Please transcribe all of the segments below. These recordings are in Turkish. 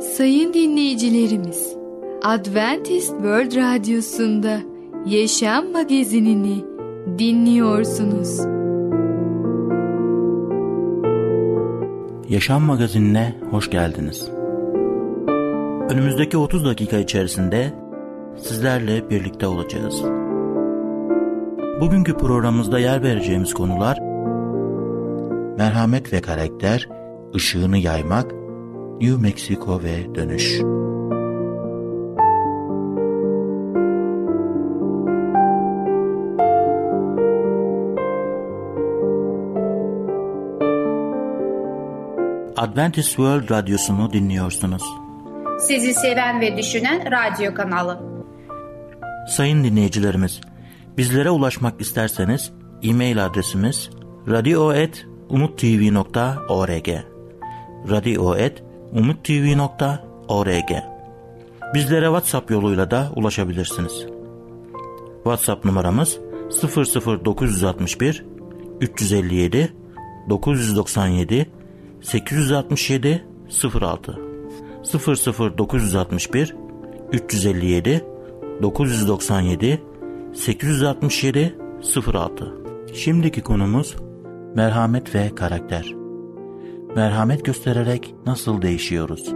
Sayın dinleyicilerimiz, Adventist World Radyosu'nda Yaşam Magazinini dinliyorsunuz. Yaşam Magazinine hoş geldiniz. Önümüzdeki 30 dakika içerisinde sizlerle birlikte olacağız. Bugünkü programımızda yer vereceğimiz konular merhamet ve karakter, ışığını yaymak, New Mexico ve dönüş. Adventist World Radyosu'nu dinliyorsunuz. Sizi seven ve düşünen radyo kanalı. Sayın dinleyicilerimiz, bizlere ulaşmak isterseniz e-mail adresimiz radio.umutv.org radio.umutv.org Bizlere WhatsApp yoluyla da ulaşabilirsiniz. WhatsApp numaramız 00961 357 997 867 06 00961 357 997 867 06 Şimdiki konumuz merhamet ve karakter. Merhamet göstererek nasıl değişiyoruz?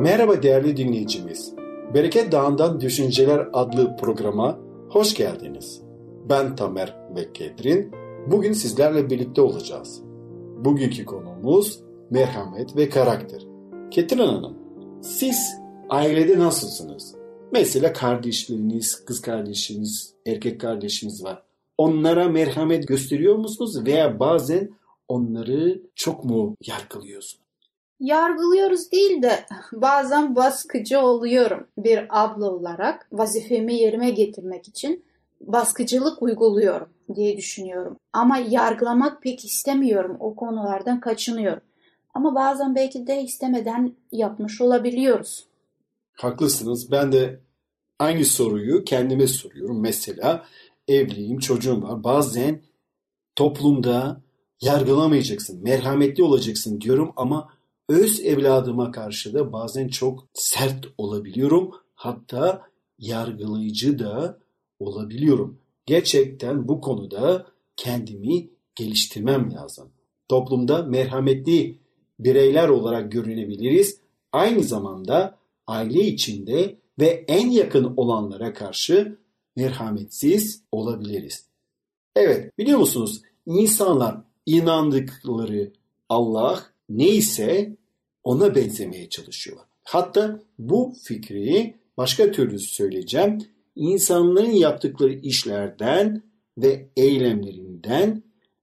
Merhaba değerli dinleyicimiz. Bereket Dağı'ndan Düşünceler adlı programa hoş geldiniz. Ben Tamer ve Kedrin. Bugün sizlerle birlikte olacağız. Bugünkü konumuz merhamet ve karakter. Ketrin Hanım, siz ailede nasılsınız? Mesela kardeşleriniz, kız kardeşiniz, erkek kardeşiniz var. Onlara merhamet gösteriyor musunuz veya bazen onları çok mu yargılıyorsunuz? Yargılıyoruz değil de bazen baskıcı oluyorum bir abla olarak vazifemi yerime getirmek için baskıcılık uyguluyorum diye düşünüyorum. Ama yargılamak pek istemiyorum. O konulardan kaçınıyorum. Ama bazen belki de istemeden yapmış olabiliyoruz. Haklısınız. Ben de aynı soruyu kendime soruyorum. Mesela evliyim, çocuğum var. Bazen toplumda yargılamayacaksın, merhametli olacaksın diyorum ama öz evladıma karşı da bazen çok sert olabiliyorum. Hatta yargılayıcı da olabiliyorum. Gerçekten bu konuda kendimi geliştirmem lazım. Toplumda merhametli bireyler olarak görünebiliriz. Aynı zamanda aile içinde ve en yakın olanlara karşı merhametsiz olabiliriz. Evet biliyor musunuz insanlar inandıkları Allah neyse ona benzemeye çalışıyorlar. Hatta bu fikri başka türlü söyleyeceğim. İnsanların yaptıkları işlerden ve eylemlerinden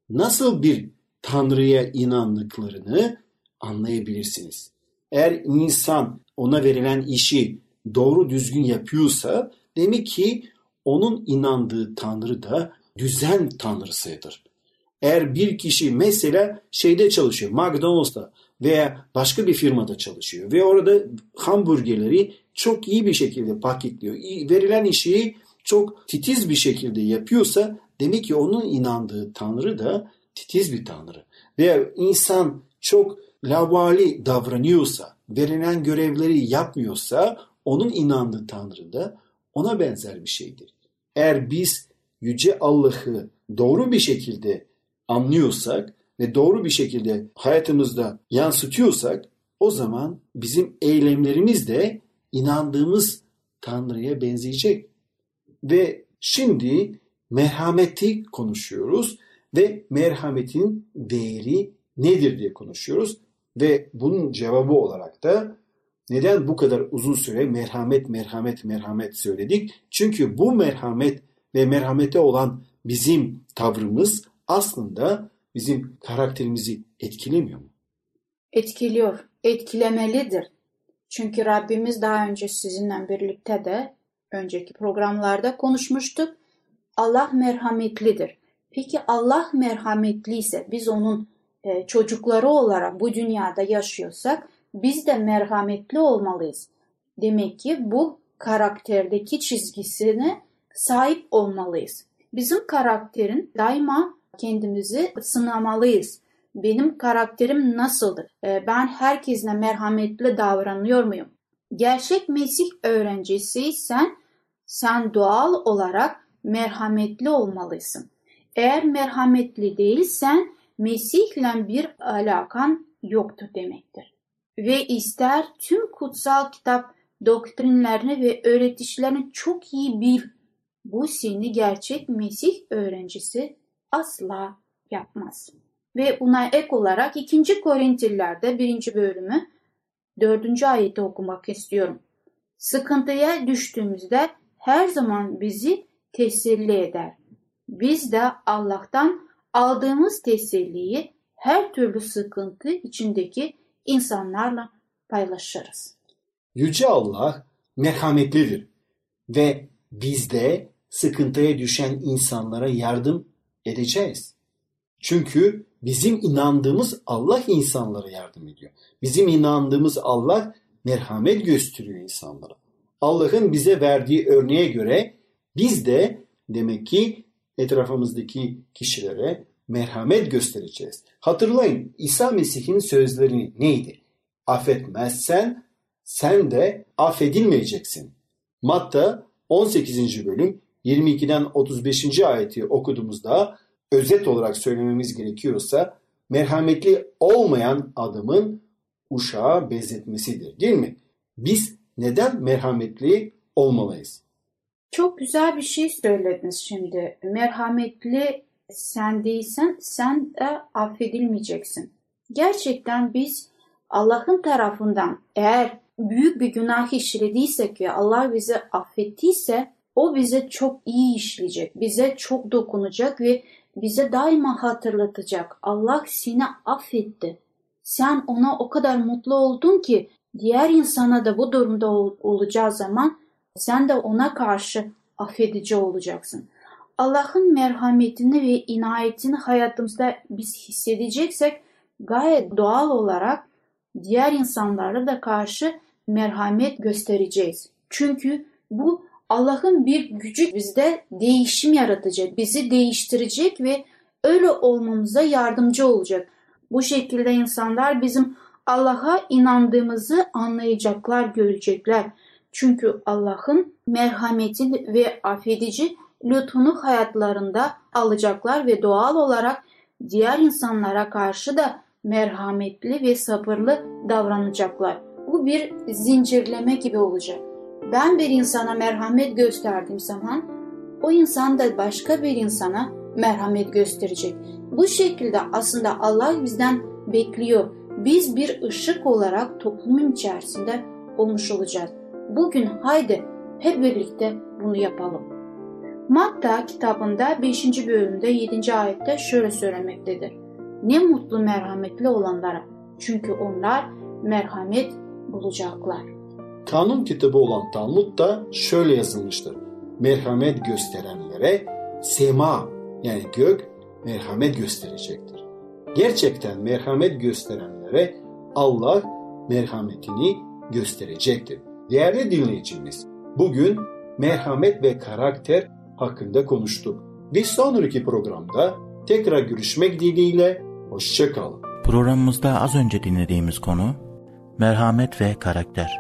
nasıl bir Tanrı'ya inandıklarını anlayabilirsiniz. Eğer insan ona verilen işi doğru düzgün yapıyorsa demek ki onun inandığı Tanrı da düzen tanrısıdır. Eğer bir kişi mesela şeyde çalışıyor, McDonald's'ta veya başka bir firmada çalışıyor ve orada hamburgerleri çok iyi bir şekilde paketliyor. Verilen işi çok titiz bir şekilde yapıyorsa demek ki onun inandığı Tanrı da titiz bir Tanrı. Veya insan çok lavali davranıyorsa, verilen görevleri yapmıyorsa onun inandığı Tanrı da ona benzer bir şeydir. Eğer biz Yüce Allah'ı doğru bir şekilde anlıyorsak ve doğru bir şekilde hayatımızda yansıtıyorsak o zaman bizim eylemlerimiz de inandığımız Tanrı'ya benzeyecek. Ve şimdi merhameti konuşuyoruz ve merhametin değeri nedir diye konuşuyoruz. Ve bunun cevabı olarak da neden bu kadar uzun süre merhamet, merhamet, merhamet söyledik? Çünkü bu merhamet ve merhamete olan bizim tavrımız aslında bizim karakterimizi etkilemiyor mu? Etkiliyor, etkilemelidir. Çünkü Rabbimiz daha önce sizinle birlikte de önceki programlarda konuşmuştuk. Allah merhametlidir. Peki Allah merhametliyse biz onun e, çocukları olarak bu dünyada yaşıyorsak biz de merhametli olmalıyız. Demek ki bu karakterdeki çizgisine sahip olmalıyız. Bizim karakterin daima kendimizi sınamalıyız. Benim karakterim nasıldır? Ee, ben herkesle merhametli davranıyor muyum? Gerçek Mesih öğrencisiysen sen doğal olarak merhametli olmalısın. Eğer merhametli değilsen Mesih'le bir alakan yoktur demektir. Ve ister tüm kutsal kitap doktrinlerini ve öğretişlerini çok iyi bil. Bu seni gerçek Mesih öğrencisi asla yapmaz. Ve buna ek olarak 2. Korintiller'de 1. bölümü 4. ayeti okumak istiyorum. Sıkıntıya düştüğümüzde her zaman bizi teselli eder. Biz de Allah'tan aldığımız teselliyi her türlü sıkıntı içindeki insanlarla paylaşırız. Yüce Allah merhametlidir ve biz de sıkıntıya düşen insanlara yardım edeceğiz. Çünkü bizim inandığımız Allah insanlara yardım ediyor. Bizim inandığımız Allah merhamet gösteriyor insanlara. Allah'ın bize verdiği örneğe göre biz de demek ki etrafımızdaki kişilere merhamet göstereceğiz. Hatırlayın İsa Mesih'in sözleri neydi? Affetmezsen sen de affedilmeyeceksin. Matta 18. bölüm 22'den 35. ayeti okuduğumuzda özet olarak söylememiz gerekiyorsa merhametli olmayan adamın uşağa benzetmesidir değil mi? Biz neden merhametli olmalıyız? Çok güzel bir şey söylediniz şimdi. Merhametli sen değilsen sen de affedilmeyeceksin. Gerçekten biz Allah'ın tarafından eğer büyük bir günah işlediysek ve Allah bizi affettiyse o bize çok iyi işleyecek, bize çok dokunacak ve bize daima hatırlatacak. Allah seni affetti. Sen ona o kadar mutlu oldun ki diğer insana da bu durumda ol- olacağı zaman sen de ona karşı affedici olacaksın. Allah'ın merhametini ve inayetini hayatımızda biz hissedeceksek gayet doğal olarak diğer insanlara da karşı merhamet göstereceğiz. Çünkü bu Allah'ın bir gücü bizde değişim yaratacak, bizi değiştirecek ve öyle olmamıza yardımcı olacak. Bu şekilde insanlar bizim Allah'a inandığımızı anlayacaklar, görecekler. Çünkü Allah'ın merhameti ve affedici lütfunu hayatlarında alacaklar ve doğal olarak diğer insanlara karşı da merhametli ve sabırlı davranacaklar. Bu bir zincirleme gibi olacak. Ben bir insana merhamet gösterdiğim zaman o insan da başka bir insana merhamet gösterecek. Bu şekilde aslında Allah bizden bekliyor. Biz bir ışık olarak toplumun içerisinde olmuş olacağız. Bugün haydi hep birlikte bunu yapalım. Matta kitabında 5. bölümde 7. ayette şöyle söylemektedir. Ne mutlu merhametli olanlara çünkü onlar merhamet bulacaklar. Kanun kitabı olan Talmud da şöyle yazılmıştır. Merhamet gösterenlere sema yani gök merhamet gösterecektir. Gerçekten merhamet gösterenlere Allah merhametini gösterecektir. Değerli dinleyicimiz, bugün merhamet ve karakter hakkında konuştuk. Bir sonraki programda tekrar görüşmek dileğiyle hoşçakalın. Programımızda az önce dinlediğimiz konu merhamet ve karakter.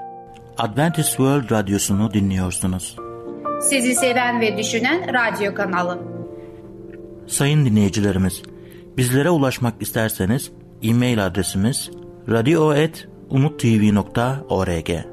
Adventist World Radyosu'nu dinliyorsunuz. Sizi seven ve düşünen radyo kanalı. Sayın dinleyicilerimiz, bizlere ulaşmak isterseniz e-mail adresimiz radio.umutv.org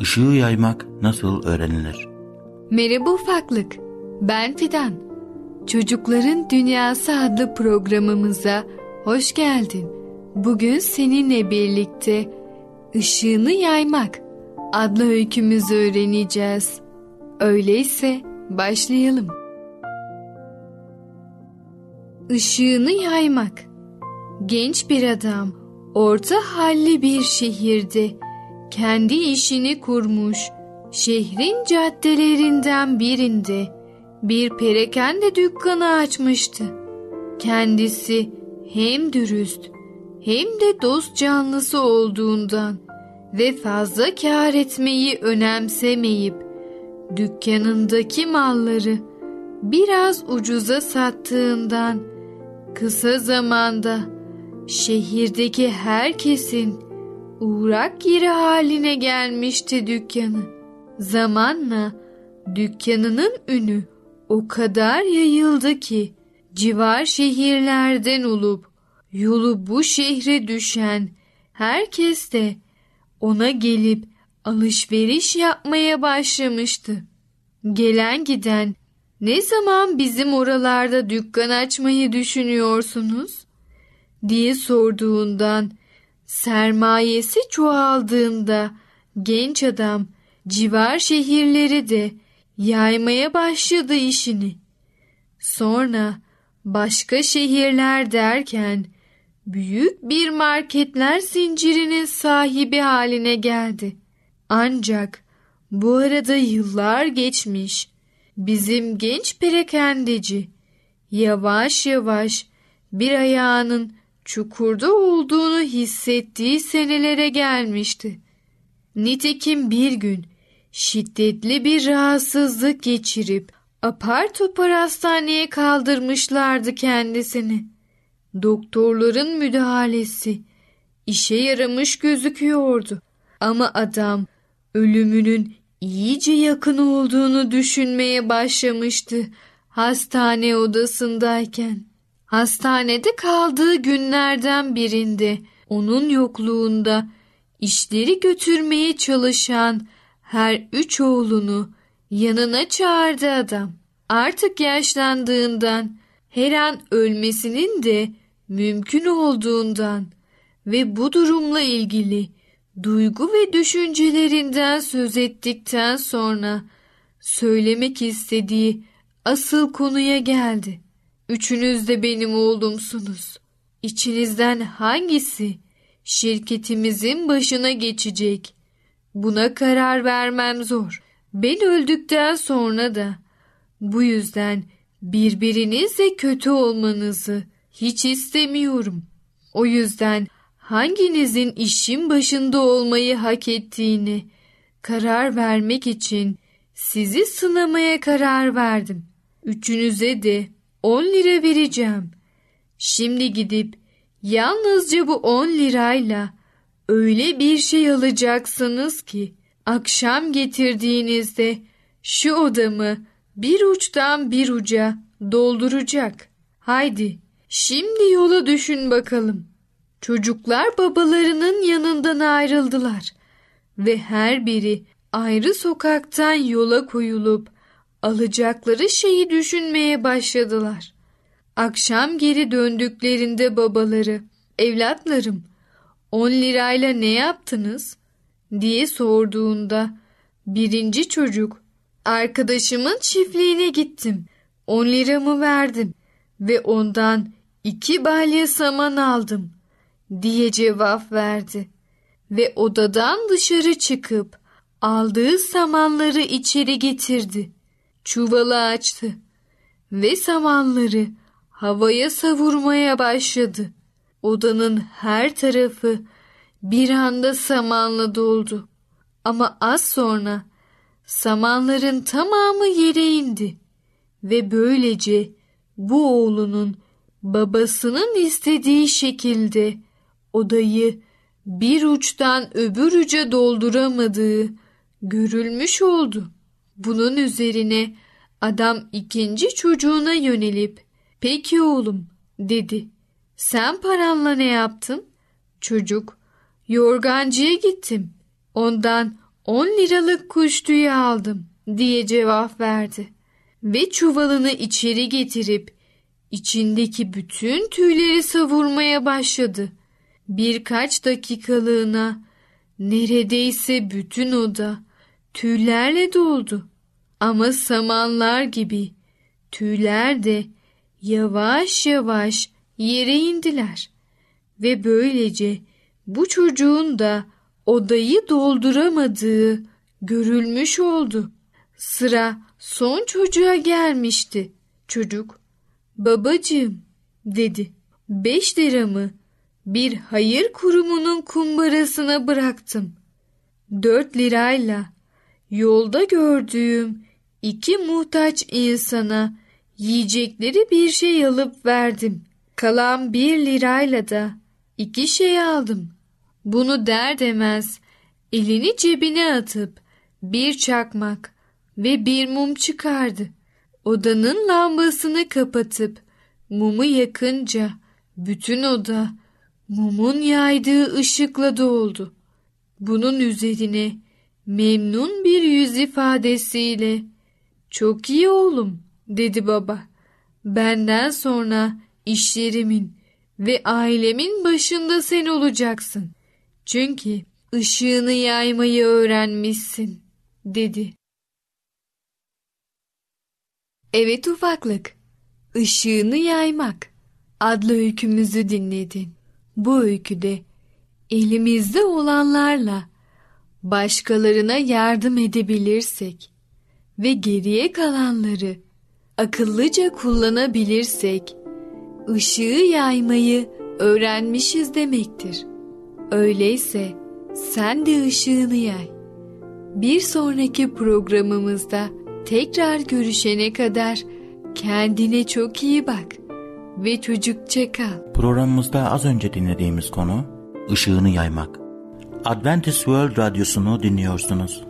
Işığı yaymak nasıl öğrenilir? Merhaba ufaklık. Ben Fidan. Çocukların Dünyası adlı programımıza hoş geldin. Bugün seninle birlikte ışığını yaymak adlı öykümüzü öğreneceğiz. Öyleyse başlayalım. Işığını yaymak. Genç bir adam orta halli bir şehirde kendi işini kurmuş. Şehrin caddelerinden birinde bir perakende dükkanı açmıştı. Kendisi hem dürüst hem de dost canlısı olduğundan ve fazla kar etmeyi önemsemeyip dükkanındaki malları biraz ucuza sattığından kısa zamanda şehirdeki herkesin uğrak yeri haline gelmişti dükkanı. Zamanla dükkanının ünü o kadar yayıldı ki civar şehirlerden olup yolu bu şehre düşen herkes de ona gelip alışveriş yapmaya başlamıştı. Gelen giden ne zaman bizim oralarda dükkan açmayı düşünüyorsunuz? diye sorduğundan sermayesi çoğaldığında genç adam civar şehirleri de yaymaya başladı işini. Sonra başka şehirler derken büyük bir marketler zincirinin sahibi haline geldi. Ancak bu arada yıllar geçmiş. Bizim genç perakendeci yavaş yavaş bir ayağının çukurda olduğunu hissettiği senelere gelmişti. Nitekim bir gün şiddetli bir rahatsızlık geçirip apar topar hastaneye kaldırmışlardı kendisini. Doktorların müdahalesi işe yaramış gözüküyordu. Ama adam ölümünün iyice yakın olduğunu düşünmeye başlamıştı hastane odasındayken. Hastanede kaldığı günlerden birinde onun yokluğunda işleri götürmeye çalışan her üç oğlunu yanına çağırdı adam. Artık yaşlandığından her an ölmesinin de mümkün olduğundan ve bu durumla ilgili duygu ve düşüncelerinden söz ettikten sonra söylemek istediği asıl konuya geldi. Üçünüz de benim oğlumsunuz. İçinizden hangisi şirketimizin başına geçecek? Buna karar vermem zor. Ben öldükten sonra da bu yüzden birbirinizle kötü olmanızı hiç istemiyorum. O yüzden hanginizin işin başında olmayı hak ettiğini karar vermek için sizi sınamaya karar verdim. Üçünüze de on lira vereceğim. Şimdi gidip yalnızca bu on lirayla öyle bir şey alacaksınız ki akşam getirdiğinizde şu odamı bir uçtan bir uca dolduracak. Haydi şimdi yola düşün bakalım. Çocuklar babalarının yanından ayrıldılar ve her biri ayrı sokaktan yola koyulup alacakları şeyi düşünmeye başladılar. Akşam geri döndüklerinde babaları, evlatlarım, on lirayla ne yaptınız? diye sorduğunda birinci çocuk, arkadaşımın çiftliğine gittim, on liramı verdim ve ondan iki balya saman aldım diye cevap verdi ve odadan dışarı çıkıp aldığı samanları içeri getirdi. Çuvalı açtı ve samanları havaya savurmaya başladı. Odanın her tarafı bir anda samanla doldu. Ama az sonra samanların tamamı yere indi ve böylece bu oğlunun babasının istediği şekilde odayı bir uçtan öbür uca dolduramadığı görülmüş oldu. Bunun üzerine adam ikinci çocuğuna yönelip peki oğlum dedi. Sen paranla ne yaptın? Çocuk yorgancıya gittim. Ondan on liralık kuş tüyü aldım diye cevap verdi. Ve çuvalını içeri getirip içindeki bütün tüyleri savurmaya başladı. Birkaç dakikalığına neredeyse bütün oda tüylerle doldu. Ama samanlar gibi tüyler de yavaş yavaş yere indiler ve böylece bu çocuğun da odayı dolduramadığı görülmüş oldu. Sıra son çocuğa gelmişti. Çocuk, babacığım dedi. Beş liramı bir hayır kurumunun kumbarasına bıraktım. Dört lirayla yolda gördüğüm iki muhtaç insana yiyecekleri bir şey alıp verdim. Kalan bir lirayla da iki şey aldım. Bunu der demez elini cebine atıp bir çakmak ve bir mum çıkardı. Odanın lambasını kapatıp mumu yakınca bütün oda mumun yaydığı ışıkla doldu. Bunun üzerine memnun bir yüz ifadesiyle çok iyi oğlum dedi baba. Benden sonra işlerimin ve ailemin başında sen olacaksın. Çünkü ışığını yaymayı öğrenmişsin dedi. Evet ufaklık, ışığını yaymak adlı öykümüzü dinledin. Bu öyküde elimizde olanlarla başkalarına yardım edebilirsek ve geriye kalanları akıllıca kullanabilirsek ışığı yaymayı öğrenmişiz demektir. Öyleyse sen de ışığını yay. Bir sonraki programımızda tekrar görüşene kadar kendine çok iyi bak ve çocukça kal. Programımızda az önce dinlediğimiz konu ışığını yaymak. Adventist World Radyosu'nu dinliyorsunuz.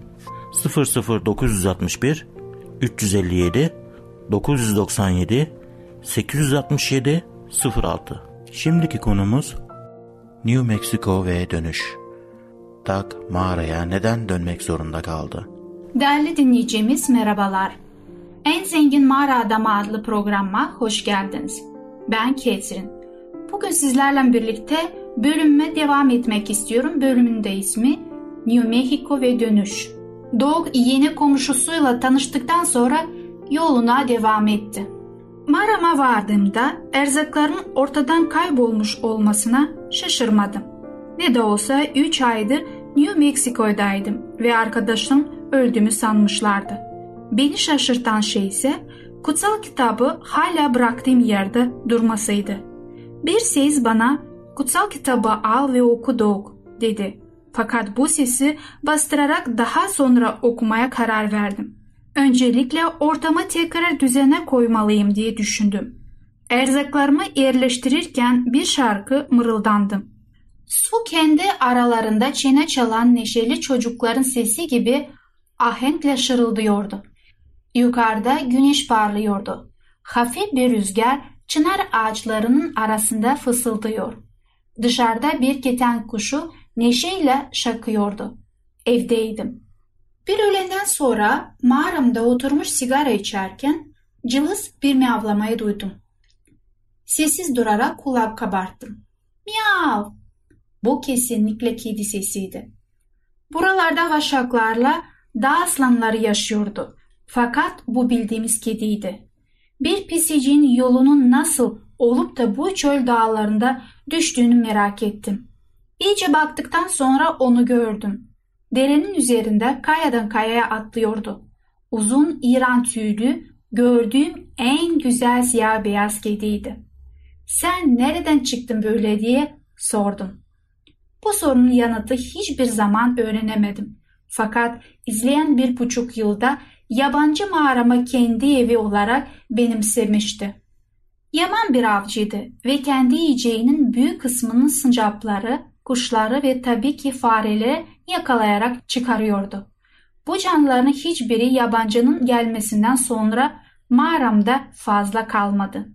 00961 357 997 867 06 Şimdiki konumuz New Mexico ve dönüş. Doug mağaraya neden dönmek zorunda kaldı? Değerli dinleyicimiz merhabalar. En Zengin Mağara Adamı adlı programa hoş geldiniz. Ben Ketrin. Bugün sizlerle birlikte bölümme devam etmek istiyorum. Bölümün de ismi New Mexico ve Dönüş. Doug yeni komşusuyla tanıştıktan sonra yoluna devam etti. Mağarama vardığımda erzakların ortadan kaybolmuş olmasına şaşırmadım. Ne de olsa 3 aydır New Mexico'daydım ve arkadaşım öldüğümü sanmışlardı. Beni şaşırtan şey ise kutsal kitabı hala bıraktığım yerde durmasıydı. Bir ses bana kutsal kitabı al ve oku Doug dedi. Fakat bu sesi bastırarak daha sonra okumaya karar verdim. Öncelikle ortamı tekrar düzene koymalıyım diye düşündüm. Erzaklarımı yerleştirirken bir şarkı mırıldandım. Su kendi aralarında çene çalan neşeli çocukların sesi gibi ahenkle şırıldıyordu. Yukarıda güneş parlıyordu. Hafif bir rüzgar çınar ağaçlarının arasında fısıldıyor. Dışarıda bir keten kuşu neşeyle şakıyordu. Evdeydim. Bir öğleden sonra mağaramda oturmuş sigara içerken cılız bir miyavlamayı duydum. Sessiz durarak kulak kabarttım. Miyav! Bu kesinlikle kedi sesiydi. Buralarda vaşaklarla dağ aslanları yaşıyordu. Fakat bu bildiğimiz kediydi. Bir pisicin yolunun nasıl olup da bu çöl dağlarında düştüğünü merak ettim. İyice baktıktan sonra onu gördüm. Derenin üzerinde kayadan kayaya atlıyordu. Uzun İran tüylü, gördüğüm en güzel siyah beyaz kediydi. Sen nereden çıktın böyle diye sordum. Bu sorunun yanıtı hiçbir zaman öğrenemedim. Fakat izleyen bir buçuk yılda yabancı mağarama kendi evi olarak benimsemişti. Yaman bir avcıydı ve kendi yiyeceğinin büyük kısmının sıncapları, kuşları ve tabii ki fareleri yakalayarak çıkarıyordu. Bu canlıların hiçbiri yabancının gelmesinden sonra mağaramda fazla kalmadı.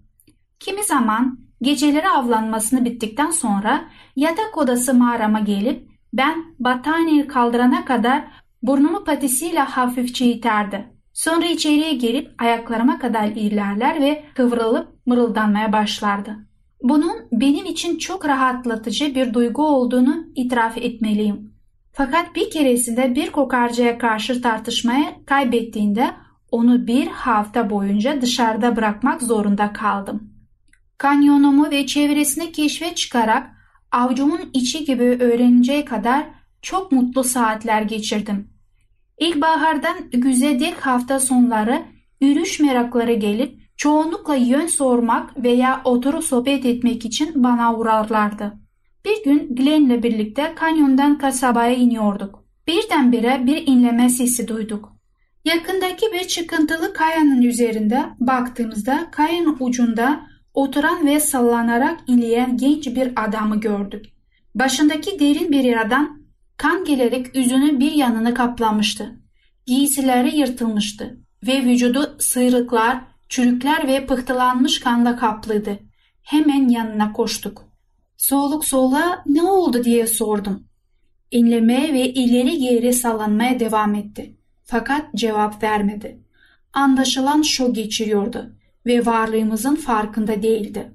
Kimi zaman Geceleri avlanmasını bittikten sonra yatak odası mağarama gelip ben battaniyeyi kaldırana kadar burnumu patisiyle hafifçe iterdi. Sonra içeriye girip ayaklarıma kadar ilerler ve kıvrılıp mırıldanmaya başlardı. Bunun benim için çok rahatlatıcı bir duygu olduğunu itiraf etmeliyim. Fakat bir keresinde bir kokarcaya karşı tartışmaya kaybettiğinde onu bir hafta boyunca dışarıda bırakmak zorunda kaldım. Kanyonumu ve çevresini keşfe çıkarak avcumun içi gibi öğreninceye kadar çok mutlu saatler geçirdim. İlkbahardan güze hafta sonları yürüyüş merakları gelip çoğunlukla yön sormak veya oturup sohbet etmek için bana uğrarlardı. Bir gün Glenn'le birlikte kanyondan kasabaya iniyorduk. Birdenbire bir inleme sesi duyduk. Yakındaki bir çıkıntılı kayanın üzerinde baktığımızda kayanın ucunda oturan ve sallanarak inleyen genç bir adamı gördük. Başındaki derin bir yaradan kan gelerek yüzünün bir yanını kaplamıştı. Giysileri yırtılmıştı ve vücudu sıyrıklar, çürükler ve pıhtılanmış kanla kaplıydı. Hemen yanına koştuk. Soluk sola ne oldu diye sordum. İnlemeye ve ileri geri sallanmaya devam etti. Fakat cevap vermedi. Anlaşılan şok geçiriyordu ve varlığımızın farkında değildi.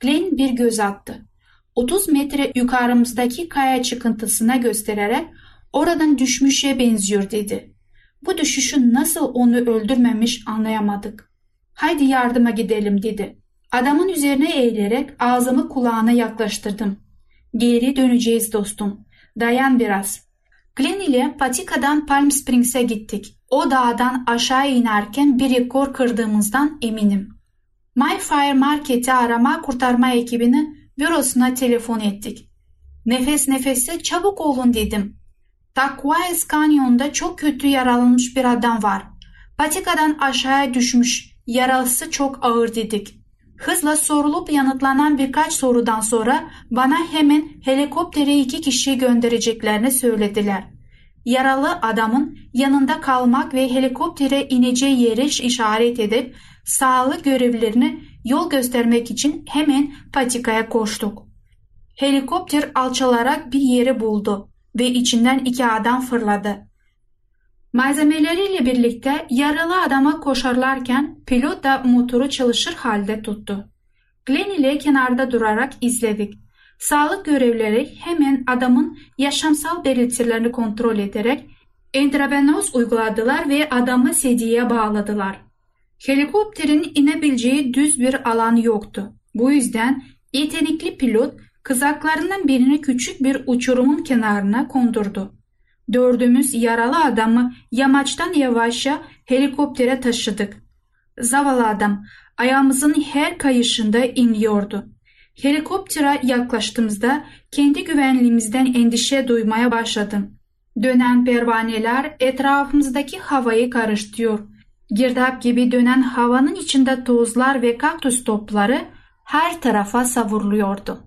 Glenn bir göz attı. 30 metre yukarımızdaki kaya çıkıntısına göstererek oradan düşmüşe benziyor dedi. Bu düşüşün nasıl onu öldürmemiş anlayamadık. Haydi yardıma gidelim dedi. Adamın üzerine eğilerek ağzımı kulağına yaklaştırdım. Geri döneceğiz dostum. Dayan biraz. Glenn ile patikadan Palm Springs'e gittik. O dağdan aşağı inerken bir rekor kırdığımızdan eminim. MyFire Market'i arama kurtarma ekibini bürosuna telefon ettik. Nefes nefese çabuk olun dedim. Takvaiz Kanyon'da çok kötü yaralanmış bir adam var. Patikadan aşağıya düşmüş. Yaralısı çok ağır dedik. Hızla sorulup yanıtlanan birkaç sorudan sonra bana hemen helikoptere iki kişi göndereceklerini söylediler. Yaralı adamın yanında kalmak ve helikoptere ineceği yeri işaret edip sağlık görevlilerine yol göstermek için hemen patikaya koştuk. Helikopter alçalarak bir yeri buldu ve içinden iki adam fırladı. Malzemeleriyle birlikte yaralı adama koşarlarken pilot da motoru çalışır halde tuttu. Glenn ile kenarda durarak izledik. Sağlık görevlileri hemen adamın yaşamsal belirtilerini kontrol ederek entravenöz uyguladılar ve adamı sediye bağladılar. Helikopterin inebileceği düz bir alan yoktu. Bu yüzden yetenekli pilot kızaklarından birini küçük bir uçurumun kenarına kondurdu. Dördümüz yaralı adamı yamaçtan yavaşça helikoptere taşıdık. Zavallı adam ayağımızın her kayışında inliyordu. Helikoptere yaklaştığımızda kendi güvenliğimizden endişe duymaya başladım. Dönen pervaneler etrafımızdaki havayı karıştırıyor. Girdap gibi dönen havanın içinde tozlar ve kaktüs topları her tarafa savruluyordu.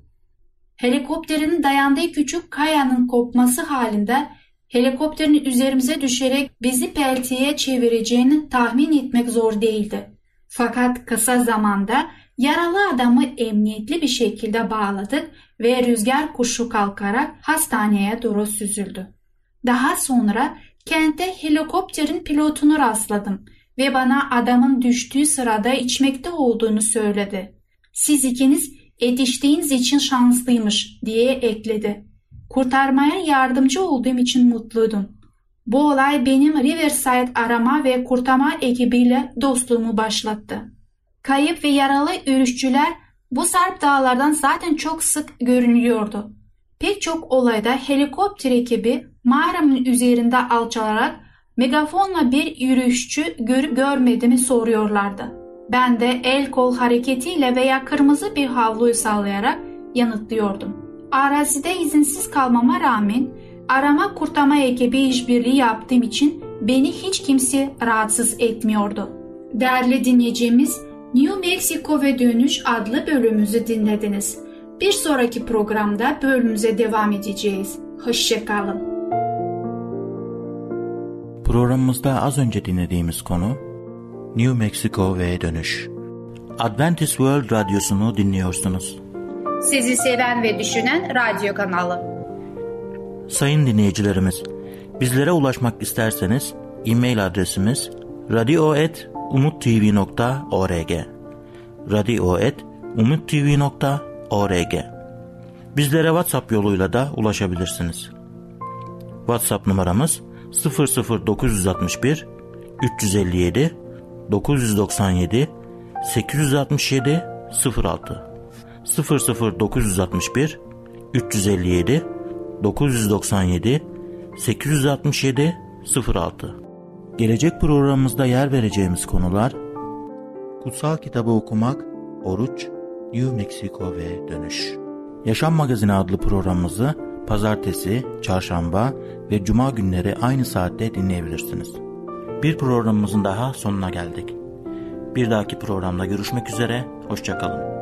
Helikopterin dayandığı küçük kayanın kopması halinde helikopterin üzerimize düşerek bizi peltiye çevireceğini tahmin etmek zor değildi. Fakat kısa zamanda yaralı adamı emniyetli bir şekilde bağladık ve rüzgar kuşu kalkarak hastaneye doğru süzüldü. Daha sonra kente helikopterin pilotunu rastladım ve bana adamın düştüğü sırada içmekte olduğunu söyledi. Siz ikiniz yetiştiğiniz için şanslıymış diye ekledi. Kurtarmaya yardımcı olduğum için mutluydum. Bu olay benim Riverside arama ve kurtarma ekibiyle dostluğumu başlattı. Kayıp ve yaralı yürüyüşçüler bu sarp dağlardan zaten çok sık görünüyordu. Pek çok olayda helikopter ekibi mağaramın üzerinde alçalarak megafonla bir yürüyüşçü görüp görmediğimi soruyorlardı. Ben de el kol hareketiyle veya kırmızı bir havluyu sallayarak yanıtlıyordum. Arazide izinsiz kalmama rağmen arama kurtarma ekibi işbirliği yaptığım için beni hiç kimse rahatsız etmiyordu. Değerli dinleyicimiz, New Mexico ve Dönüş adlı bölümümüzü dinlediniz. Bir sonraki programda bölümümüze devam edeceğiz. Hoşçakalın. Programımızda az önce dinlediğimiz konu New Mexico ve Dönüş. Adventist World Radyosu'nu dinliyorsunuz. Sizi seven ve düşünen radyo kanalı. Sayın dinleyicilerimiz, bizlere ulaşmak isterseniz e-mail adresimiz radio.umutv.org radio.umutv.org Bizlere WhatsApp yoluyla da ulaşabilirsiniz. WhatsApp numaramız 00961 357 997 867 06 00961 357 997 867 06 Gelecek programımızda yer vereceğimiz konular Kutsal Kitabı okumak, oruç, New Mexico ve dönüş. Yaşam Magazini adlı programımızı pazartesi, çarşamba ve cuma günleri aynı saatte dinleyebilirsiniz. Bir programımızın daha sonuna geldik. Bir dahaki programda görüşmek üzere, hoşçakalın.